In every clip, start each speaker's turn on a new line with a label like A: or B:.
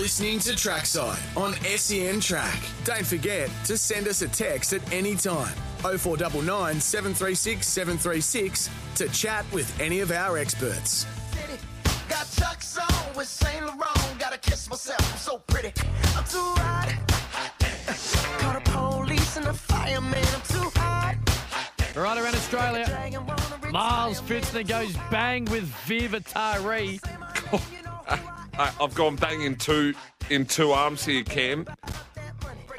A: You're listening to Trackside on SEN Track. Don't forget to send us a text at any time. 0499 736 736 to chat with any of our experts.
B: Got Chuck's on with Saint Laurent. Gotta kiss myself, I'm so pretty. I'm too hot. Call the police and the fireman. I'm too hot.
C: Right around Australia,
B: Dragon wanna retire.
C: Miles Fitzner goes bang with Viva Tari.
D: I, I've gone bang in two in two arms here, Cam,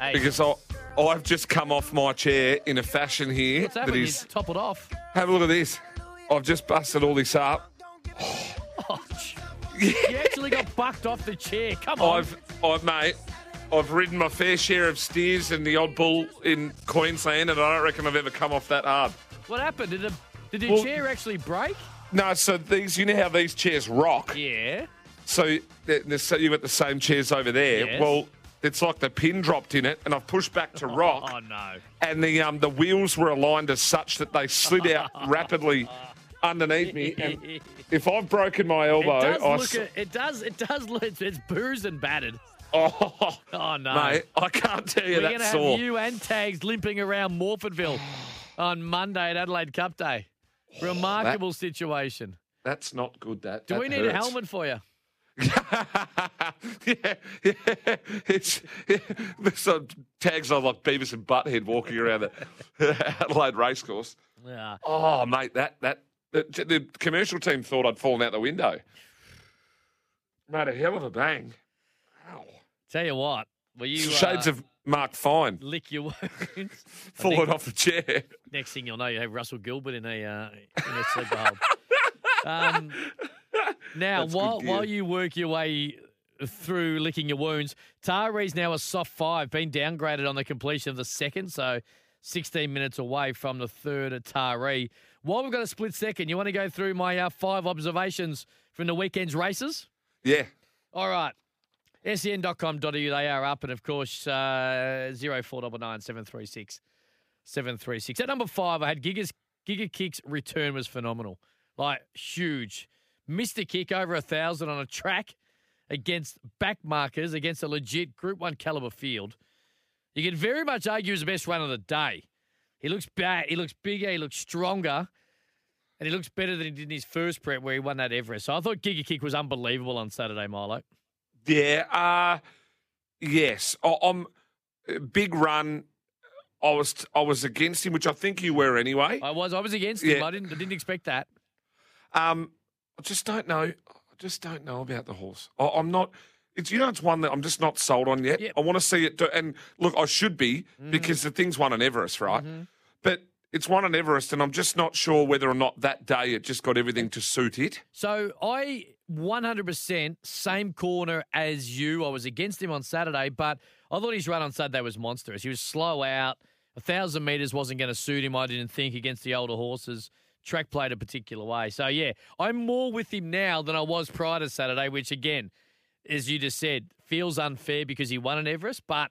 C: Hey,
D: because I, I've just come off my chair in a fashion here
C: what's
D: that
C: happening? You
D: is.
C: toppled off.
D: Have a look at this. I've just busted all this up.
C: Oh, you actually got bucked off the chair. Come on.
D: I've, I've, mate, I've ridden my fair share of steers and the odd bull in Queensland, and I don't reckon I've ever come off that hard.
C: What happened? Did, the, did your
D: Well-
C: chair actually break?
D: No, so these, you know how these chairs rock.
C: Yeah.
D: So, so you've got the same chairs over there.
C: Yes.
D: Well, it's like the pin dropped in it, and I've pushed back to rock.
C: Oh, no.
D: and the um the wheels were aligned as such that they slid out rapidly underneath me. And if I've broken my elbow, It
C: does
D: I
C: look.
D: s-
C: it does. It does look. It's, bruised and battered.
D: oh,
C: Oh no,
D: mate, I can't tell you
C: We're going to have you and Tags limping around Morphettville on Monday at Adelaide Cup Day. Remarkable situation.
D: That's not good. That
C: Do
D: that
C: we need a helmet for you?
D: yeah, yeah, it's yeah, there's some tags on like Beavis and Butthead walking around the Adelaide racecourse.
C: Yeah.
D: Oh, mate, that that the, the commercial team thought I'd fallen out the window. Made a hell of a bang. Ow.
C: Tell you what. Will you
D: Shades
C: uh,
D: of Mark Fine
C: lick your wounds?
D: Falling off the chair.
C: Next thing you'll know, you have Russell Gilbert in a uh, in a sleeper hold. Um, now,
D: That's
C: while while you work your way through licking your wounds, Taree's now a soft five, been downgraded on the completion of the second, so 16 minutes away from the third at Taree. While we've got a split second, you want to go through my uh, five observations from the weekend's races?
D: Yeah.
C: All right. Sen.com.au, they are up. And of course, uh, 0499 736 736. At number five, I had Giga's, Giga Kick's return was phenomenal. Like, huge. Missed a kick over a thousand on a track against back markers against a legit Group 1 caliber field. You can very much argue he's the best run of the day. He looks back, he looks bigger, he looks stronger, and he looks better than he did in his first prep where he won that Everest. So I thought Giga Kick was unbelievable on Saturday, Milo.
D: Yeah. Uh, yes. I, I'm big run. I was I was against him, which I think you were anyway.
C: I was I was against him. I didn't I didn't expect that.
D: Um, I just don't know. I just don't know about the horse. I, I'm not. It's you know it's one that I'm just not sold on yet.
C: Yep.
D: I want to see it. Do, and look, I should be
C: Mm-hmm.
D: because the thing's won an Everest, right? But it's won an Everest, and I'm just not sure whether or not that day it just got everything to suit it.
C: So I 100% same corner as you. I was against him on Saturday, but I thought his run on Saturday was monstrous. He was slow out. A thousand meters wasn't going to suit him. I didn't think against the older horses. Track played a particular way. So yeah, I'm more with him now than I was prior to Saturday, which again, as you just said, feels unfair because he won an Everest, but.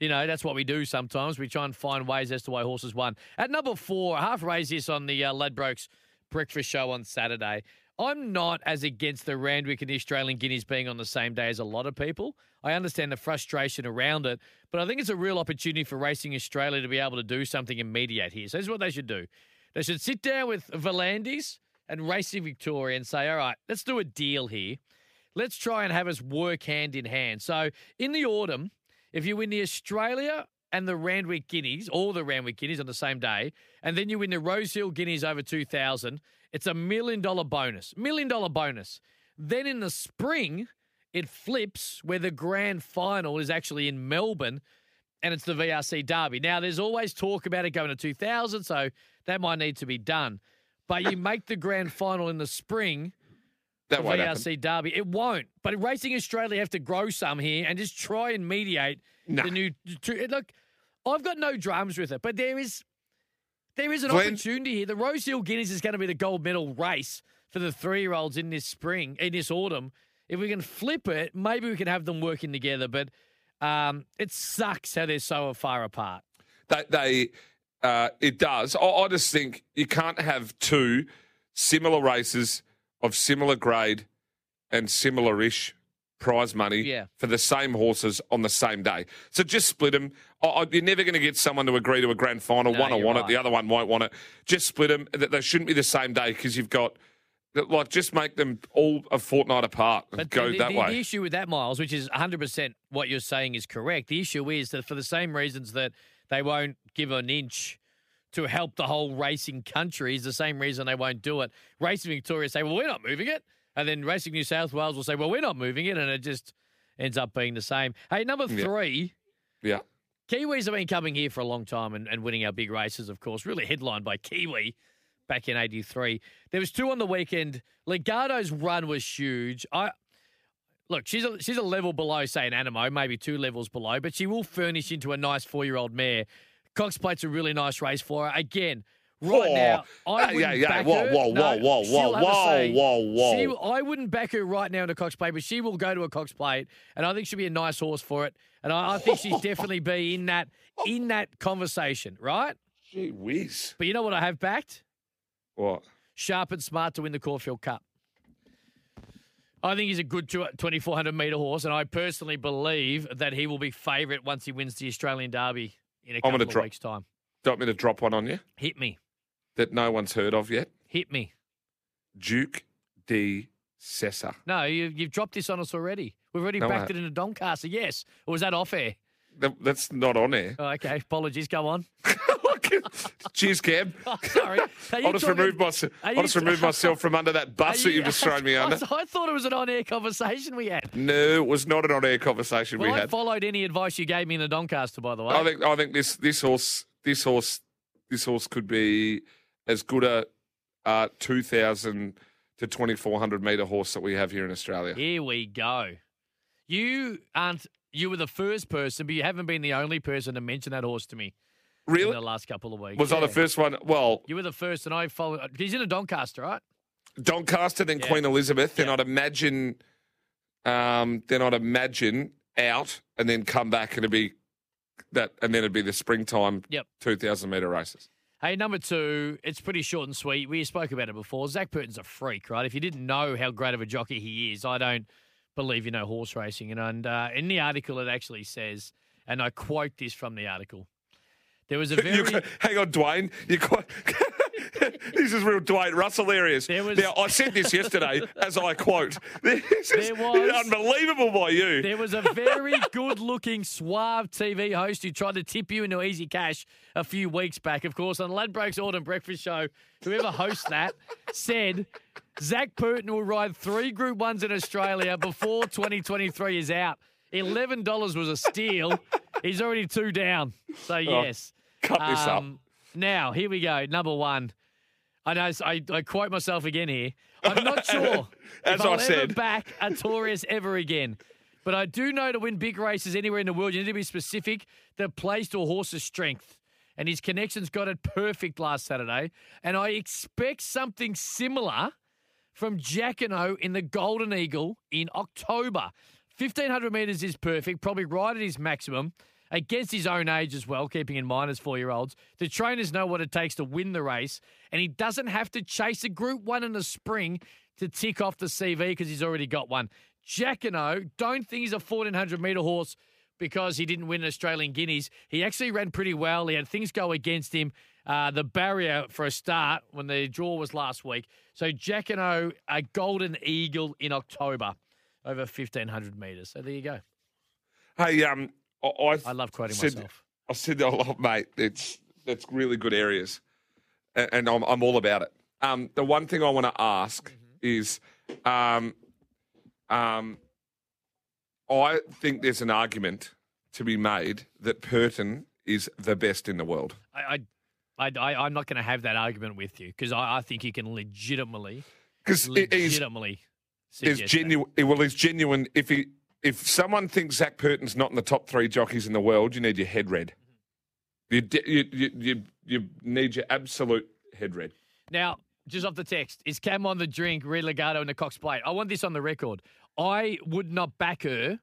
C: You know, that's what we do sometimes. We try and find ways as to why horses won. At number four, half raised this on the uh, Ladbrokes breakfast show on Saturday. I'm not as against the Randwick and the Australian Guineas being on the same day as a lot of people. I understand the frustration around it, but I think it's a real opportunity for Racing Australia to be able to do something and mediate here. So this is what they should do. They should sit down with V'landys and Racing Victoria and say, all right, let's do a deal here. Let's try and have us work hand in hand. So in the autumn, if you win the Australia and the Randwick Guineas, all the Randwick Guineas on the same day, and then you win the Rosehill Guineas over 2000, it's a million dollar bonus. Million dollar bonus. Then in the spring, it flips where the grand final is actually in Melbourne and it's the VRC Derby. Now, there's always talk about it going to 2000, so that might need to be done. But you make the grand final in the spring
D: That
C: the
D: won't happen.
C: VRC Derby. It won't. But Racing Australia have to grow some here and just try and mediate
D: No.
C: the new. Look, I've got no drums with it, but there is there is an
D: Glenn-
C: opportunity here. The Rosehill Guineas is going to be the gold medal race for the three year olds in this spring, in this autumn. If we can flip it, maybe we can have them working together. But um, it sucks how they're so far apart.
D: They, they uh, it does. I, I just think you can't have two similar races of similar grade and similar-ish prize money
C: Yeah.
D: for the same horses on the same day. So just split them. You're never going to get someone to agree to a grand final.
C: No,
D: one will want
C: right.
D: it, the other one won't want it. Just split them. They shouldn't be the same day because you've got like just make them all a fortnight apart and
C: But
D: go
C: the,
D: that
C: the,
D: way.
C: the issue with that, Miles, which is 100% what you're saying is correct. The issue is that for the same reasons that they won't give an inch to help the whole racing country is the same reason they won't do it. Racing Victoria say, well, we're not moving it. And then Racing New South Wales will say, well, we're not moving it. And it just ends up being the same. Hey, number
D: Yeah.
C: three,
D: yeah.
C: Kiwis have been coming here for a long time and, and winning our big races, of course. Really headlined by Kiwi back in '83. There was two on the weekend. Legato's run was huge. I look, she's a, she's a level below, say, an Anamoe, maybe two levels below, but she will furnish into a nice four-year-old mare. Cox Plate's a really nice race for her. Again, right now, I
D: Hey,
C: wouldn't
D: yeah, yeah.
C: back
D: Whoa,
C: her.
D: whoa,
C: No,
D: whoa, whoa, whoa, whoa, whoa, whoa.
C: She, I wouldn't back her right now in a Cox Plate, but she will go to a Cox Plate, and I think she'll be a nice horse for it. And I, I think she'd definitely be in that in that conversation, right?
D: Gee whiz.
C: But you know what I have backed?
D: What?
C: Sharp and smart to win the Caulfield Cup. I think he's a good 2,400 metre horse, and I personally believe that he will be favourite once he wins the Australian Derby in a couple of
D: drop-
C: weeks' time.
D: Do you want me to drop one on you
C: Hit me.
D: that no one's heard of yet?
C: Hit me.
D: Duke De Sessa.
C: No, you, you've dropped this on us already. We've already
D: No,
C: backed it in a Doncaster, yes. Or was that off air?
D: That's not on air.
C: Oh, okay, apologies. Go on.
D: Cheers, Cam.
C: Oh, sorry.
D: I'll just
C: talking-
D: remove myself. I'll just remove myself from under that bus that
C: you-
D: you've just thrown me under.
C: I, I thought it was an on-air conversation we had.
D: No, it was not an on-air conversation
C: Well,
D: we
C: I
D: had.
C: followed any advice you gave me in the Doncaster, by the way.
D: I think I think this this horse this horse this horse could be as good a uh, two thousand to twenty four hundred meter horse that we have here in Australia.
C: Here we go. You aren't. You were the first person, but you haven't been the only person to mention that horse to me in
D: Really?
C: the last couple of weeks.
D: Was I the first one? Well,
C: You were the first, and I followed. He's in a Doncaster, right?
D: Doncaster, then
C: Yeah.
D: Queen Elizabeth, then
C: Yeah.
D: I'd imagine, um, then I'd imagine out, and then come back, and it'd be that, and then it'd be the springtime,
C: Yep.
D: two thousand meter races.
C: Hey, number two, it's pretty short and sweet. We spoke about it before. Zac Purton's a freak, right? If you didn't know how great of a jockey he is, I don't believe you know horse racing. And, and uh, in the article, it actually says, and I quote this from the article. There was a very
D: You, hang on, Dwayne. You quite. this is real Dwayne Russell areas.
C: There was-
D: now, I said this yesterday, as I quote. This is
C: was-
D: unbelievable by you.
C: There was a very good looking, suave TV host who tried to tip you into easy cash a few weeks back. Of course, on Ladbroke's Autumn Breakfast Show, whoever hosts that said Zac Purton will ride three Group Ones in Australia before 2023 is out. $11 was a steal. He's already two down. So, oh. yes.
D: Cut this up.
C: Um, Now, here we go. Number one. I know I, I quote myself again here. I'm not sure
D: As
C: if I'll
D: I
C: ever
D: said.
C: back a Taurus ever again. But I do know to win big races anywhere in the world, you need to be specific that plays to a horse's strength. And his connections got it perfect last Saturday. And I expect something similar from Jacquinot in the Golden Eagle in October. 1500 metres is perfect, probably right at his maximum, against his own age as well, keeping in mind as four year olds. The trainers know what it takes to win the race, and he doesn't have to chase a Group 1 in the spring to tick off the CV because he's already got one. Jacquinot, don't think he's a 1400 metre horse because he didn't win an Australian Guineas. He actually ran pretty well. He had things go against him. Uh, the barrier for a start when the draw was last week. So Jacquinot, a golden eagle in October over 1500 metres. So there you go.
D: Hey, um, I, I,
C: I love quoting
D: said,
C: myself.
D: I said, oh, mate, it's that's really good areas, and, and I'm I'm all about it. Um, the one thing I want to ask
C: Mm-hmm.
D: is, um, um, I think there's an argument to be made that Purton is the best in the world.
C: I, I, I, I'm not going to have that argument with you because I, I think you can legitimately,
D: Because he's
C: legitimately
D: is genuine. Well, is genuine. If he, if someone thinks Zac Purton's not in the top three jockeys in the world, you need your head read. You, you, you, you, you need your absolute head read.
C: Now, just off the text, is Cam on the drink, Red Legato, and the Cox Plate? I want this on the record. I would not back her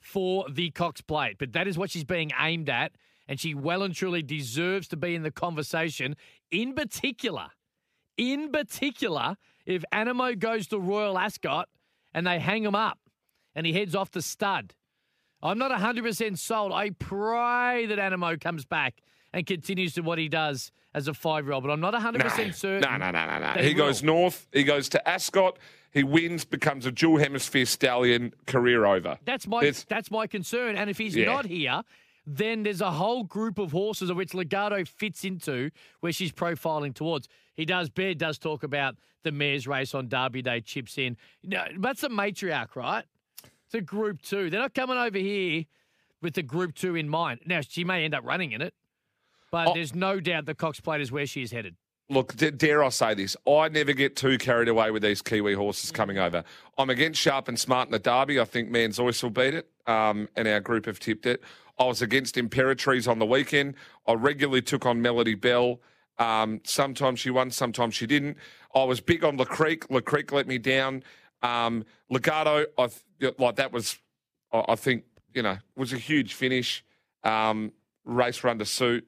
C: for the Cox Plate, but that is what she's being aimed at, and she well and truly deserves to be in the conversation. In particular, in particular, if Anamoe goes to Royal Ascot and they hang him up and he heads off to stud. I'm not 100% sold. I pray that Anamoe comes back and continues to what he does as a five year old, but I'm not 100% certain.
D: No, no, no, no, no.
C: that
D: He goes north. He goes to Ascot. He wins, becomes a dual hemisphere stallion. Career over.
C: That's my that's my concern. And if he's
D: Yeah.
C: not here, then there's a whole group of horses of which Legato fits into where she's profiling towards. He does, Bear does talk about the mare's race on Derby Day, chips in. No, that's a matriarch, right? A group two. They're not coming over here with the group two in mind. Now, she may end up running in it, but
D: Oh.
C: there's no doubt the Cox Plate is where she is headed.
D: Look, d- dare I say this? I never get too carried away with these Kiwi horses coming over. I'm against Sharp and Smart in the Derby. I think Man's Voice will beat it, um, and our group have tipped it. I was against Imperatrice on the weekend. I regularly took on Melody Belle. Um, sometimes she won, sometimes she didn't. I was big on La Crique. La Crique let me down. Um, Legato, I th- like that was, I I think, you know, was a huge finish. Um, race run to suit,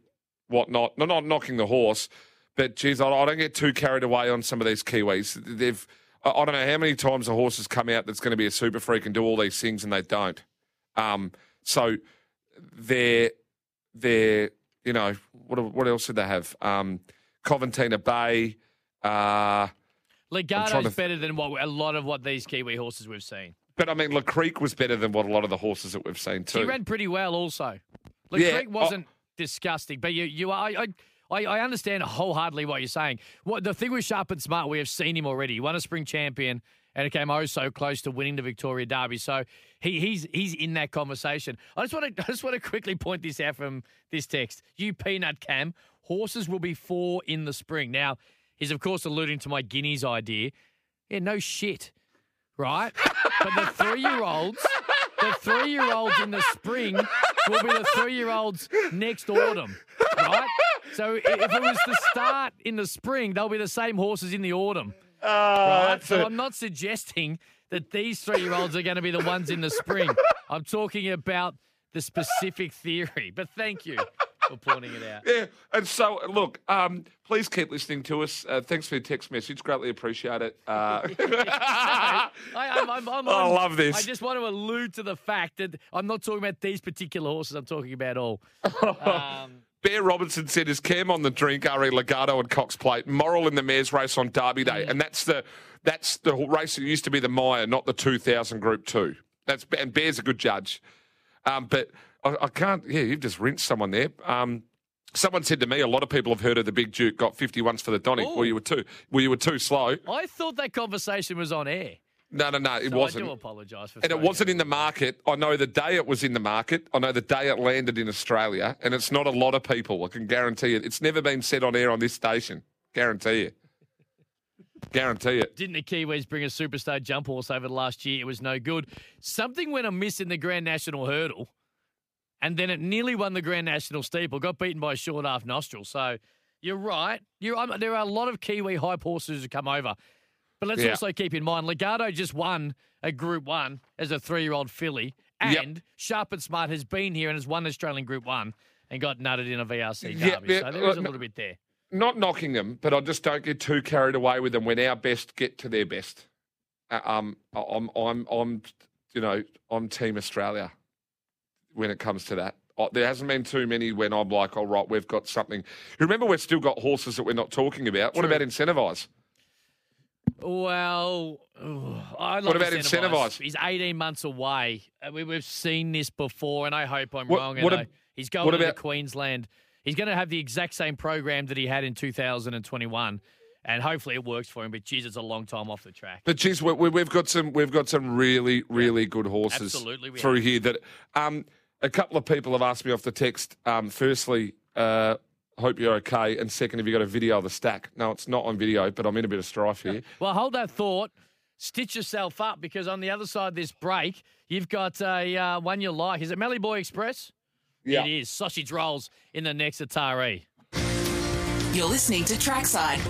D: whatnot. No, not knocking the horse, but geez, I, I don't get too carried away on some of these Kiwis. They've, I, I don't know how many times a horse has come out that's going to be a super freak and do all these things, and they don't. Um, so they're they're you know what what else did they have? Um, Coventina Bay. Uh,
C: Legato's
D: to-
C: better than what a lot of what these Kiwi horses we've seen.
D: but I mean, La Crique was better than what a lot of the horses that we've seen too.
C: She ran pretty well, also. La
D: Yeah,
C: Creek wasn't disgusting, but you, you, I, I, I I understand wholeheartedly what you're saying. What the thing with Sharp and Smart, we have seen him already. He won a spring champion, and it came oh so close to winning the Victoria Derby. So he, he's he's in that conversation. I just want to I just want to quickly point this out from this text. You peanut cam horses will be four in the spring. Now he's of course alluding to my guineas idea. Yeah, no shit, right? but the three year olds the three year olds in the spring will be the three year olds next autumn, right? So if it was to start in the spring, they'll be the same horses in the autumn, ah, right? So I'm not suggesting that these three year olds are going to be the ones in the spring. I'm talking about the specific theory. But thank you for pointing it out.
D: Yeah, and so look, um, please keep listening to us. Uh, thanks for your text message, greatly appreciate it. Uh,
C: I, I'm, I'm, I'm
D: I love this.
C: I just want to allude to the fact that I'm not talking about these particular horses. I'm talking about all. Um,
D: Bear Robinson said, "Is Cam on the drink? Re Legato and Cox Plate. Moral in the mares race on Derby Day, and that's the that's the race that used to be the Myer, not the 2000 Group Two. That's and Bear's a good judge, um, but I, I can't. Yeah, you've just rinsed someone there. Um, someone said to me, a lot of people have heard of the Big Duke got 51s for the Donny. Well, you were too. Well, you were too slow.
C: I thought that conversation was on air.
D: No, no, no, it
C: So
D: wasn't.
C: I do apologise for
D: And it
C: throwing
D: wasn't in the market. I know the day it was in the market. I know the day it landed in Australia. And it's not a lot of people. I can guarantee it. It's never been said on air on this station. Guarantee you. Guarantee it.
C: Didn't the Kiwis bring a superstar jump horse over the last year? It was no good. Something went amiss in the Grand National Hurdle, and then it nearly won the Grand National Steeple. Got beaten by a short half nostril. So you're right. You're, I'm, there are a lot of Kiwi hype horses who come over. But let's
D: Yeah.
C: also keep in mind, Legato just won a Group One as a three-year-old filly,
D: Yep.
C: and Sharp and Smart has been here and has won Australian Group One and got nutted in a VRC derby.
D: yeah,
C: so there is a
D: uh,
C: little bit there.
D: Not knocking them, but I just don't get too carried away with them when our best get to their best. Uh, Um, I'm, I'm, I'm, you know, I'm Team Australia when it comes to that. There hasn't been too many when I'm like, all right, we've got something. Remember, we've still got horses that we're not talking about. What about incentivise?
C: Well, I
D: What about
C: incentivise. He's 18 months away. Uh, we, we've seen this before, and I hope I'm
D: What-
C: wrong.
D: What
C: he's going
D: what
C: to Queensland. He's going to have the exact same program that he had in 2021, and hopefully it works for him. But geez, it's a long time off the track.
D: But geez, we, we, we've got some we've got some really really good horses
C: Absolutely
D: through
C: have.
D: here. That um, a couple of people have asked me off the text. Um, firstly, uh, hope you're okay, and second, have you got a video of the stack? No, it's not on video, but I'm in a bit of strife here.
C: Well, hold that thought stitch yourself up because on the other side of this break, you've got a uh, one you like. Is it Melly Boy Express?
D: Yeah.
C: It is. Sausage rolls in the next Atari.
E: You're listening to Trackside